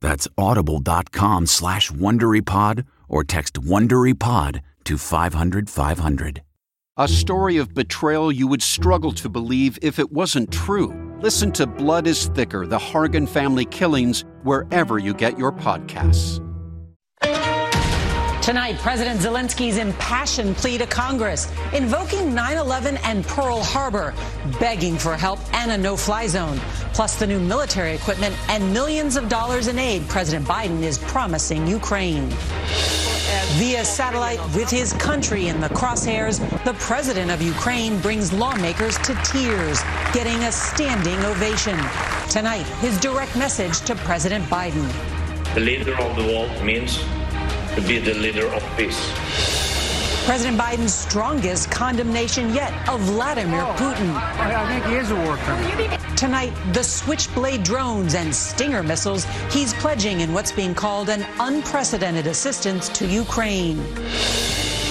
That's audible.com slash WonderyPod or text WonderyPod to 500 500. A story of betrayal you would struggle to believe if it wasn't true. Listen to Blood is Thicker, The Hargan Family Killings, wherever you get your podcasts. Tonight, President Zelensky's impassioned plea to Congress, invoking 9 11 and Pearl Harbor, begging for help and a no fly zone, plus the new military equipment and millions of dollars in aid President Biden is promising Ukraine. Via satellite with his country in the crosshairs, the president of Ukraine brings lawmakers to tears, getting a standing ovation. Tonight, his direct message to President Biden. The leader of the world means to be the leader of peace. President Biden's strongest condemnation yet of Vladimir oh, Putin. I think he is a war criminal. Tonight, the Switchblade drones and Stinger missiles he's pledging in what's being called an unprecedented assistance to Ukraine.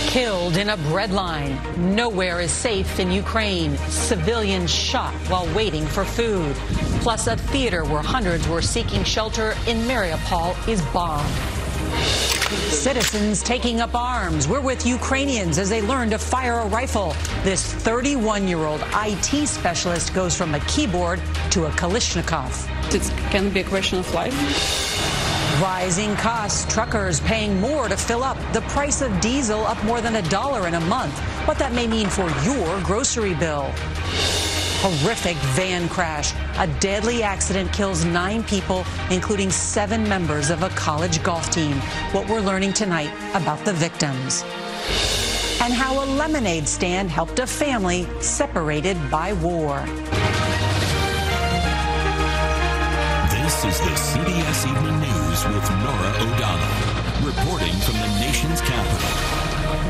Killed in a bread line. Nowhere is safe in Ukraine. Civilians shot while waiting for food. Plus, a theater where hundreds were seeking shelter in Mariupol is bombed. Citizens taking up arms. We're with Ukrainians as they learn to fire a rifle. This 31 year old IT specialist goes from a keyboard to a Kalashnikov. It can be a question of life. Rising costs, truckers paying more to fill up. The price of diesel up more than a dollar in a month. What that may mean for your grocery bill. Horrific van crash. A deadly accident kills nine people, including seven members of a college golf team. What we're learning tonight about the victims. And how a lemonade stand helped a family separated by war. This is the CBS Evening News with Norah O'Donnell, reporting from the nation's capital.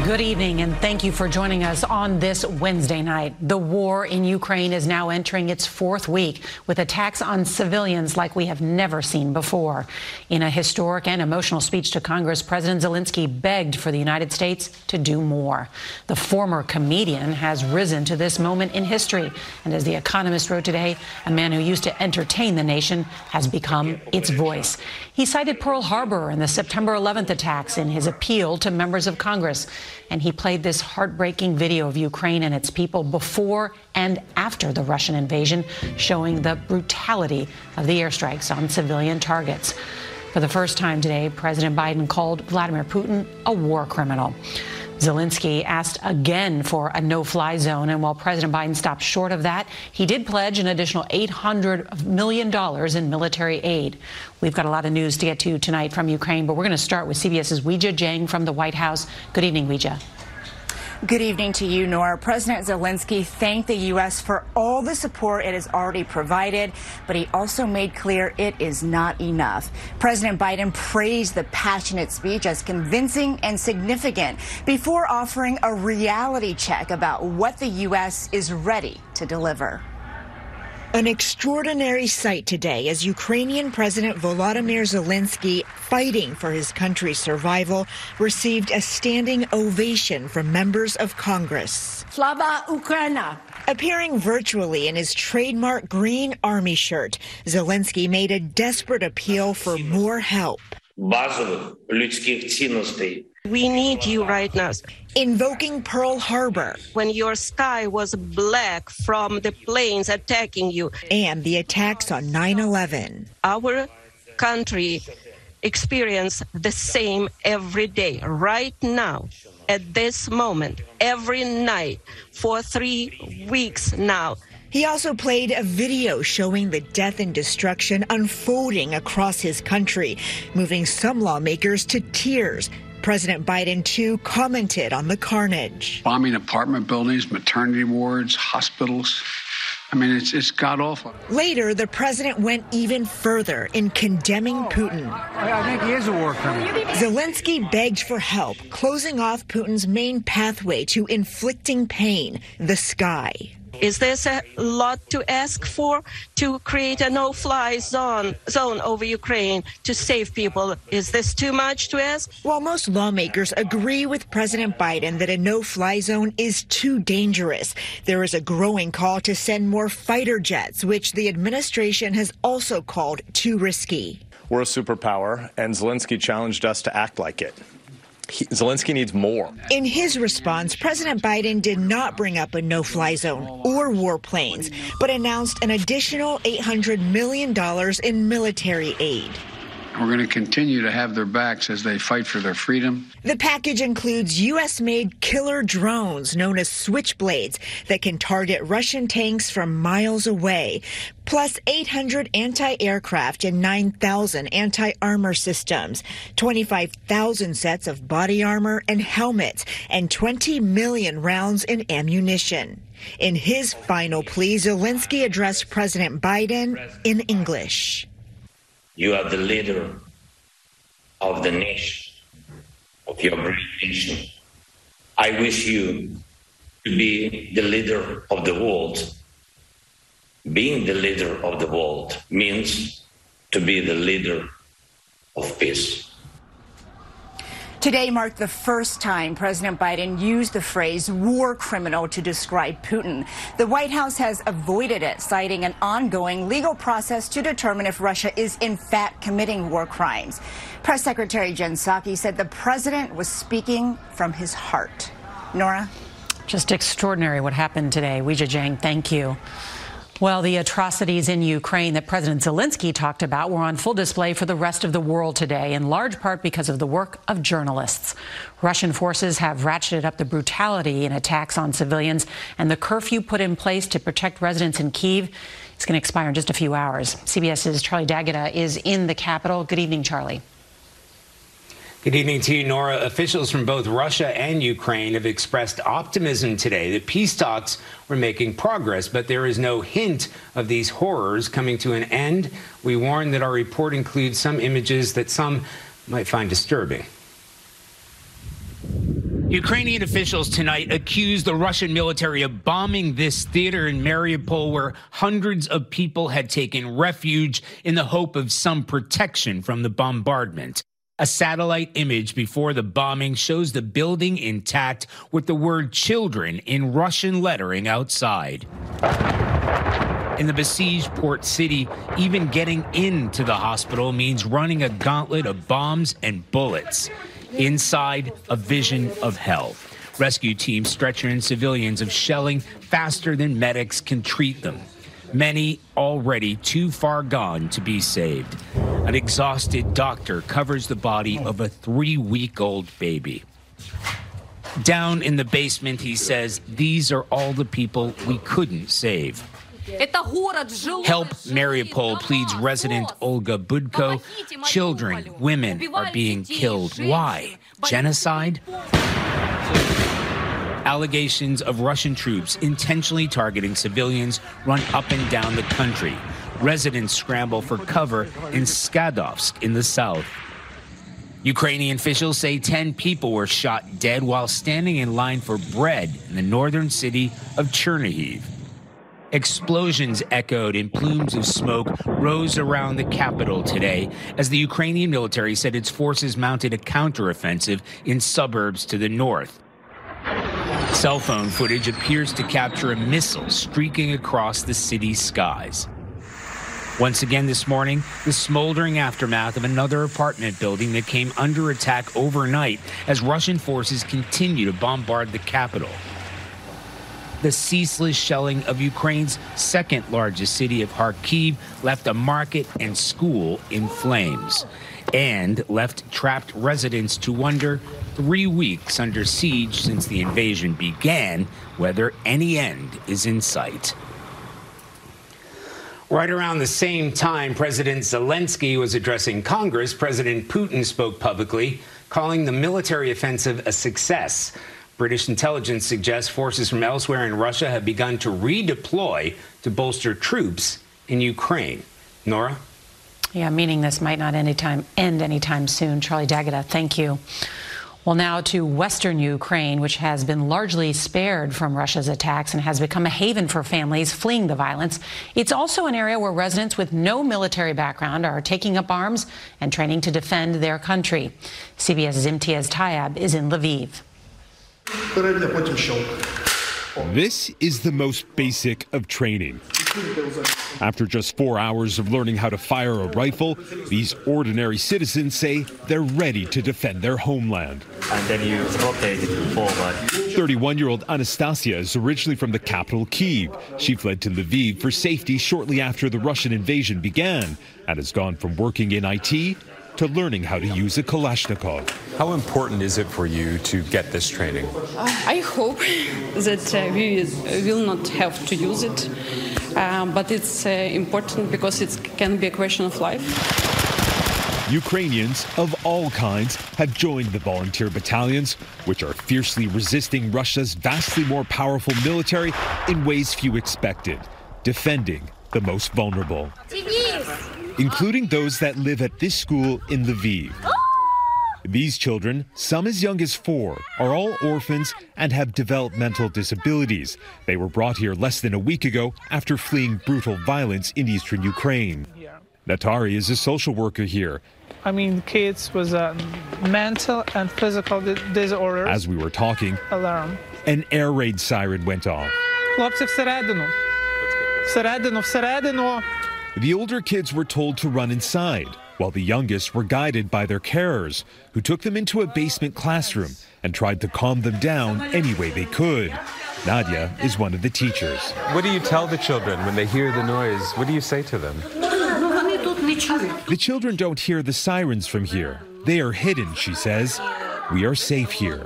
Good evening, and thank you for joining us on this Wednesday night. The war in Ukraine is now entering its fourth week with attacks on civilians like we have never seen before. In a historic and emotional speech to Congress, President Zelensky begged for the United States to do more. The former comedian has risen to this moment in history, and as The Economist wrote today, a man who used to entertain the nation has become its voice. He cited Pearl Harbor and the September 11th attacks in his appeal to members of Congress and he played this heartbreaking video of Ukraine and its people before and after the Russian invasion, showing the brutality of the airstrikes on civilian targets. For the first time today, President Biden called Vladimir Putin a war criminal. Zelensky asked again for a no fly zone. And while President Biden stopped short of that, he did pledge an additional $800 million in military aid. We've got a lot of news to get to tonight from Ukraine, but we're going to start with CBS's Weijia Jiang from the White House. Good evening, Weijia. Good evening to you, Norah. President Zelensky thanked the U.S. for all the support it has already provided, but he also made clear it is not enough. President Biden praised the passionate speech as convincing and significant before offering a reality check about what the U.S. is ready to deliver. An extraordinary sight today as Ukrainian President Volodymyr Zelensky, fighting for his country's survival, received a standing ovation from members of Congress. Slava Ukraina! Appearing virtually in his trademark green army shirt, Zelensky made a desperate appeal for more help. базових людських цінностей we need you right now. Invoking Pearl Harbor. When your sky was black from the planes attacking you. And the attacks on 9 11. Our country experience the same every day, right now, at this moment, every night, for three weeks now. He also played a video showing the death and destruction unfolding across his country, moving some lawmakers to tears. President Biden, too, commented on the carnage. Bombing apartment buildings, maternity wards, hospitals. I mean, it's, it's god awful. Later, the president went even further in condemning Putin. I think he is a war criminal. Zelensky begged for help, closing off Putin's main pathway to inflicting pain the sky. Is this a lot to ask for to create a no-fly zone zone over Ukraine to save people? Is this too much to ask? While most lawmakers agree with President Biden that a no-fly zone is too dangerous, there is a growing call to send more fighter jets, which the administration has also called too risky. We're a superpower, and Zelensky challenged us to act like it. He, Zelensky needs more. In his response, President Biden did not bring up a no fly zone or warplanes, but announced an additional $800 million in military aid. We're going to continue to have their backs as they fight for their freedom. The package includes U.S. made killer drones known as switchblades that can target Russian tanks from miles away, plus 800 anti aircraft and 9,000 anti armor systems, 25,000 sets of body armor and helmets, and 20 million rounds in ammunition. In his final plea, Zelensky addressed President Biden in English. You are the leader of the nation, of your great nation. I wish you to be the leader of the world. Being the leader of the world means to be the leader of peace. Today marked the first time President Biden used the phrase war criminal to describe Putin. The White House has avoided it, citing an ongoing legal process to determine if Russia is in fact committing war crimes. Press Secretary Jen Psaki said the president was speaking from his heart. Norah? Just extraordinary what happened today. Weijia Jiang, thank you. Well, the atrocities in Ukraine that President Zelensky talked about were on full display for the rest of the world today, in large part because of the work of journalists. Russian forces have ratcheted up the brutality in attacks on civilians, and the curfew put in place to protect residents in Kiev is going to expire in just a few hours. CBS's Charlie D'Agata uh, is in the capital. Good evening, Charlie. Good evening to you, Norah. Officials from both Russia and Ukraine have expressed optimism today that peace talks were making progress, but there is no hint of these horrors coming to an end. We warn that our report includes some images that some might find disturbing. Ukrainian officials tonight accused the Russian military of bombing this theater in Mariupol where hundreds of people had taken refuge in the hope of some protection from the bombardment. A satellite image before the bombing shows the building intact with the word children in Russian lettering outside. In the besieged port city, even getting into the hospital means running a gauntlet of bombs and bullets. Inside, a vision of hell. Rescue teams stretcher in civilians of shelling faster than medics can treat them many already too far gone to be saved. An exhausted doctor covers the body of a three week old baby. Down in the basement, he says, These are all the people we couldn't save. Help Mariupol pleads resident Olga Budko. Children, women are being killed. Why? Genocide? Allegations of Russian troops intentionally targeting civilians run up and down the country. Residents scramble for cover in Skadovsk in the south. Ukrainian officials say 10 people were shot dead while standing in line for bread in the northern city of Chernihiv. Explosions echoed and plumes of smoke rose around the capital today as the Ukrainian military said its forces mounted a counteroffensive in suburbs to the north. Cell phone footage appears to capture a missile streaking across the city's skies. Once again this morning, the smoldering aftermath of another apartment building that came under attack overnight as Russian forces continue to bombard the capital. The ceaseless shelling of Ukraine's second largest city of Kharkiv left a market and school in flames and left trapped residents to wonder three weeks under siege since the invasion began whether any end is in sight. Right around the same time President Zelensky was addressing Congress, President Putin spoke publicly, calling the military offensive a success. British intelligence suggests forces from elsewhere in Russia have begun to redeploy to bolster troops in Ukraine. Norah? Yeah, meaning this might not anytime end anytime soon. Charlie D'Agata, thank you. Well, now to western Ukraine, which has been largely spared from Russia's attacks and has become a haven for families fleeing the violence. It's also an area where residents with no military background are taking up arms and training to defend their country. CBS's Imtiaz Tyab is in Lviv. This is the most basic of training. After just four hours of learning how to fire a rifle, these ordinary citizens say they're ready to defend their homeland. And then you rotate it forward. 31 year old Anastasia is originally from the capital, Kiev. She fled to Lviv for safety shortly after the Russian invasion began and has gone from working in IT to learning how to use a Kalashnikov. How important is it for you to get this training? Uh, I hope that uh, we will not have to use it, uh, but it's uh, important because it can be a question of life. Ukrainians of all kinds have joined the volunteer battalions, which are fiercely resisting Russia's vastly more powerful military in ways few expected, defending the most vulnerable including those that live at this school in Lviv. These children, some as young as four, are all orphans and have developmental disabilities. They were brought here less than a week ago after fleeing brutal violence in eastern Ukraine. Natari is a social worker here. I mean, kids with a mental and physical disorders. As we were talking, alarm. An air raid siren went off. Хлопці всередину. Всередину, всередину. The older kids were told to run inside, while the youngest were guided by their carers, who took them into a basement classroom and tried to calm them down any way they could. Nadia is one of the teachers. What do you tell the children when they hear the noise? What do you say to them? The children don't hear the sirens from here. They are hidden, she says. We are safe here.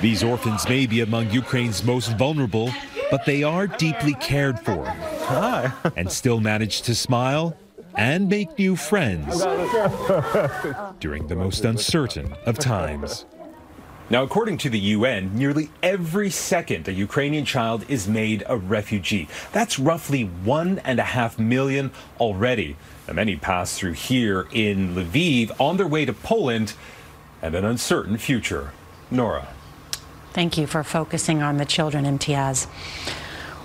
These orphans may be among Ukraine's most vulnerable, but they are deeply cared for. Hi. and still manage to smile and make new friends during the most uncertain of times. Now, according to the UN, nearly every second a Ukrainian child is made a refugee. That's roughly one and a half million already. Now, many pass through here in Lviv on their way to Poland and an uncertain future. Norah. Thank you for focusing on the children, Imtiaz.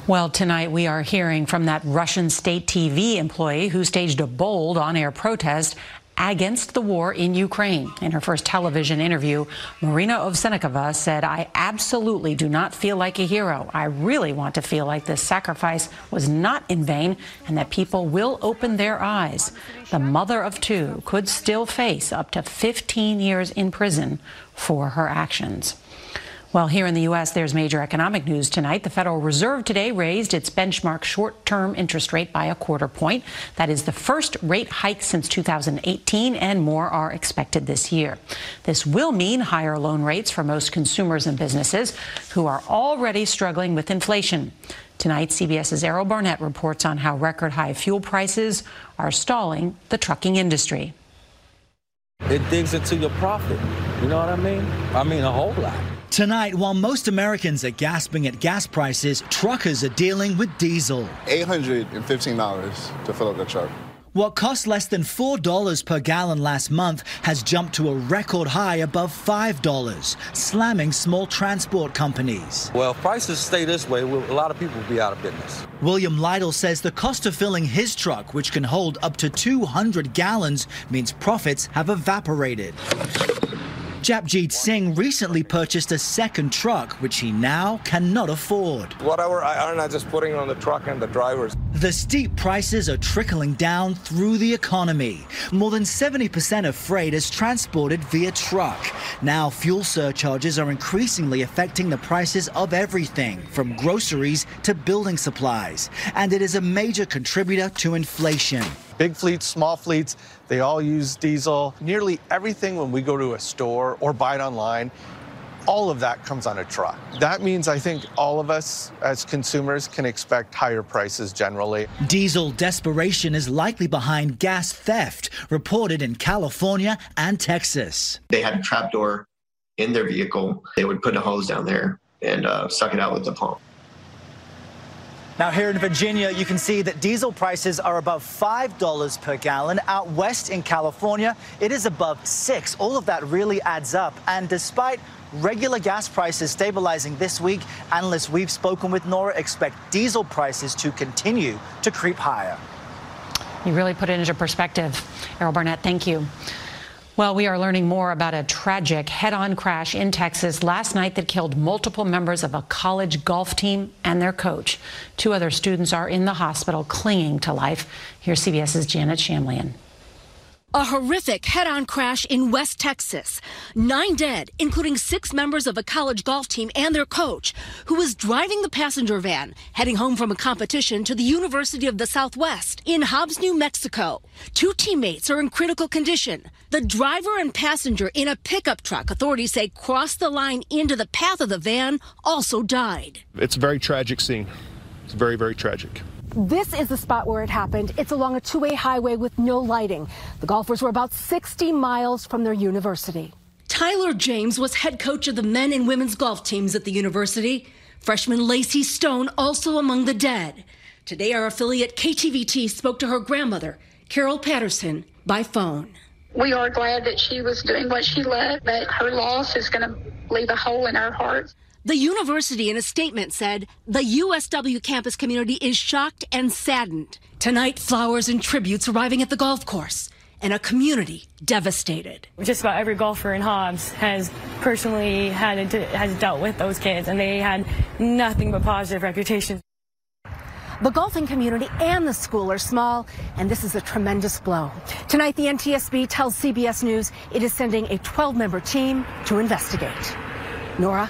Well, tonight we are hearing from that Russian state TV employee who staged a bold on air protest against the war in Ukraine. In her first television interview, Marina Ovsyannikova said, I absolutely do not feel like a hero. I really want to feel like this sacrifice was not in vain and that people will open their eyes. The mother of two could still face up to 15 years in prison for her actions. Well, here in the U.S., there's major economic news tonight. The Federal Reserve today raised its benchmark short term interest rate by a quarter point. That is the first rate hike since 2018, and more are expected this year. This will mean higher loan rates for most consumers and businesses who are already struggling with inflation. Tonight, CBS's Errol Barnett reports on how record high fuel prices are stalling the trucking industry. It digs into your profit. You know what I mean? I mean, a whole lot. Tonight, while most Americans are gasping at gas prices, truckers are dealing with diesel. $815 to fill up the truck. What cost less than $4 per gallon last month has jumped to a record high above $5, slamming small transport companies. Well, if prices stay this way, a lot of people will be out of business. William Lytle says the cost of filling his truck, which can hold up to 200 gallons, means profits have evaporated. Japjit Singh recently purchased a second truck, which he now cannot afford. Whatever I earn, I'm just putting on the truck and the drivers. The steep prices are trickling down through the economy. More than 70% of freight is transported via truck. Now, fuel surcharges are increasingly affecting the prices of everything, from groceries to building supplies. And it is a major contributor to inflation. Big fleets, small fleets, they all use diesel. Nearly everything when we go to a store or buy it online, all of that comes on a truck. That means I think all of us as consumers can expect higher prices generally. Diesel desperation is likely behind gas theft, reported in California and Texas. They had a trapdoor in their vehicle. They would put a hose down there and uh, suck it out with the pump. Now, here in Virginia, you can see that diesel prices are above $5 per gallon. Out west in California, it is above 6 All of that really adds up. And despite regular gas prices stabilizing this week, analysts we've spoken with, Norah, expect diesel prices to continue to creep higher. You really put it into perspective. Errol Barnett, thank you. Well, we are learning more about a tragic head on crash in Texas last night that killed multiple members of a college golf team and their coach. Two other students are in the hospital clinging to life. Here's CBS's Janet Shamlian. A horrific head on crash in West Texas. Nine dead, including six members of a college golf team and their coach, who was driving the passenger van heading home from a competition to the University of the Southwest in Hobbs, New Mexico. Two teammates are in critical condition. The driver and passenger in a pickup truck, authorities say crossed the line into the path of the van, also died. It's a very tragic scene. It's very, very tragic. This is the spot where it happened. It's along a two way highway with no lighting. The golfers were about 60 miles from their university. Tyler James was head coach of the men and women's golf teams at the university. Freshman Lacey Stone also among the dead. Today, our affiliate KTVT spoke to her grandmother, Carol Patterson, by phone. We are glad that she was doing what she loved, but her loss is going to leave a hole in our hearts. The university, in a statement, said the USW campus community is shocked and saddened. Tonight, flowers and tributes arriving at the golf course, and a community devastated. Just about every golfer in Hobbs has personally had to, has dealt with those kids, and they had nothing but positive reputation. The golfing community and the school are small, and this is a tremendous blow. Tonight, the NTSB tells CBS News it is sending a 12 member team to investigate. Norah?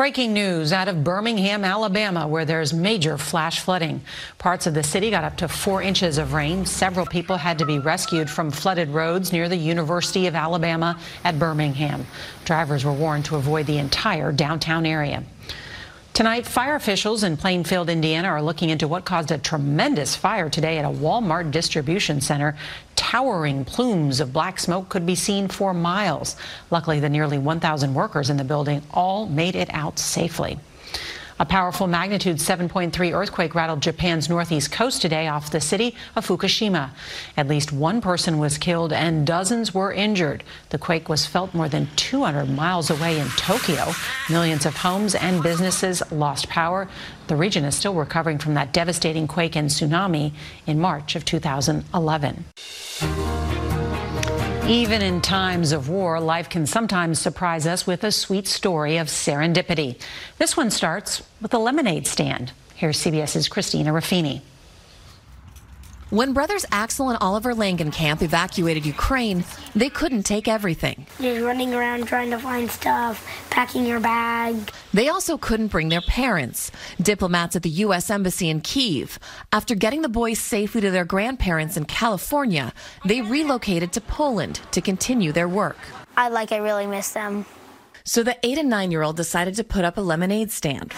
Breaking news out of Birmingham, Alabama, where there's major flash flooding. Parts of the city got up to four inches of rain. Several people had to be rescued from flooded roads near the University of Alabama at Birmingham. Drivers were warned to avoid the entire downtown area. Tonight, fire officials in Plainfield, Indiana are looking into what caused a tremendous fire today at a Walmart distribution center. Towering plumes of black smoke could be seen for miles. Luckily, the nearly 1,000 workers in the building all made it out safely. A powerful magnitude 7.3 earthquake rattled Japan's northeast coast today off the city of Fukushima. At least one person was killed and dozens were injured. The quake was felt more than 200 miles away in Tokyo. Millions of homes and businesses lost power. The region is still recovering from that devastating quake and tsunami in March of 2011. Even in times of war, life can sometimes surprise us with a sweet story of serendipity. This one starts with a lemonade stand. Here's CBS's Christina Ruffini. When brothers Axel and Oliver Langenkamp evacuated Ukraine, they couldn't take everything. Just running around trying to find stuff, packing your bag. They also couldn't bring their parents, diplomats at the U.S. Embassy in Kiev. After getting the boys safely to their grandparents in California, they relocated to Poland to continue their work. I like, I really miss them. So the eight and nine year old decided to put up a lemonade stand,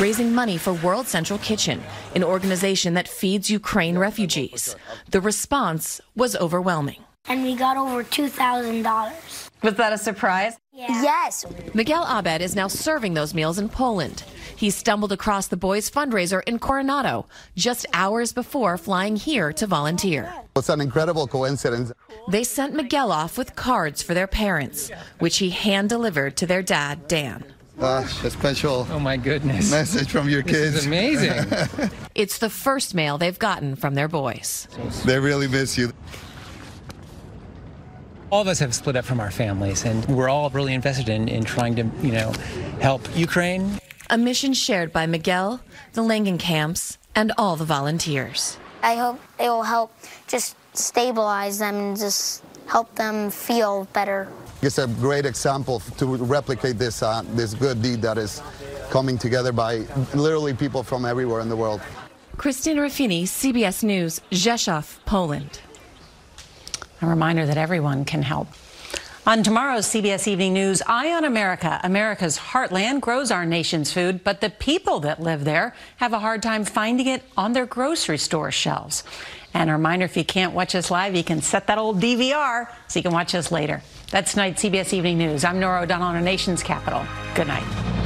raising money for World Central Kitchen, an organization that feeds Ukraine refugees. The response was overwhelming. And we got over $2,000. Was that a surprise? Yeah. Yes. Miguel Abed is now serving those meals in Poland. He stumbled across the boys' fundraiser in Coronado just hours before flying here to volunteer. It's an incredible coincidence. They sent Miguel off with cards for their parents, which he hand delivered to their dad, Dan. Uh, a special oh my goodness message from your kids. This is amazing. it's the first mail they've gotten from their boys. They really miss you. All of us have split up from our families, and we're all really invested in, in trying to, you know, help Ukraine. A mission shared by Miguel, the Langenkamps, and all the volunteers. I hope it will help just stabilize them and just help them feel better. It's a great example to replicate this uh, this good deed that is coming together by literally people from everywhere in the world. Christina Ruffini, CBS News, Rzeszów, Poland. A reminder that everyone can help. On tomorrow's CBS Evening News, Eye on America. America's heartland grows our nation's food, but the people that live there have a hard time finding it on their grocery store shelves. And a reminder if you can't watch us live, you can set that old DVR so you can watch us later. That's tonight's CBS Evening News. I'm Norah O'Donnell in our nation's capital. Good night.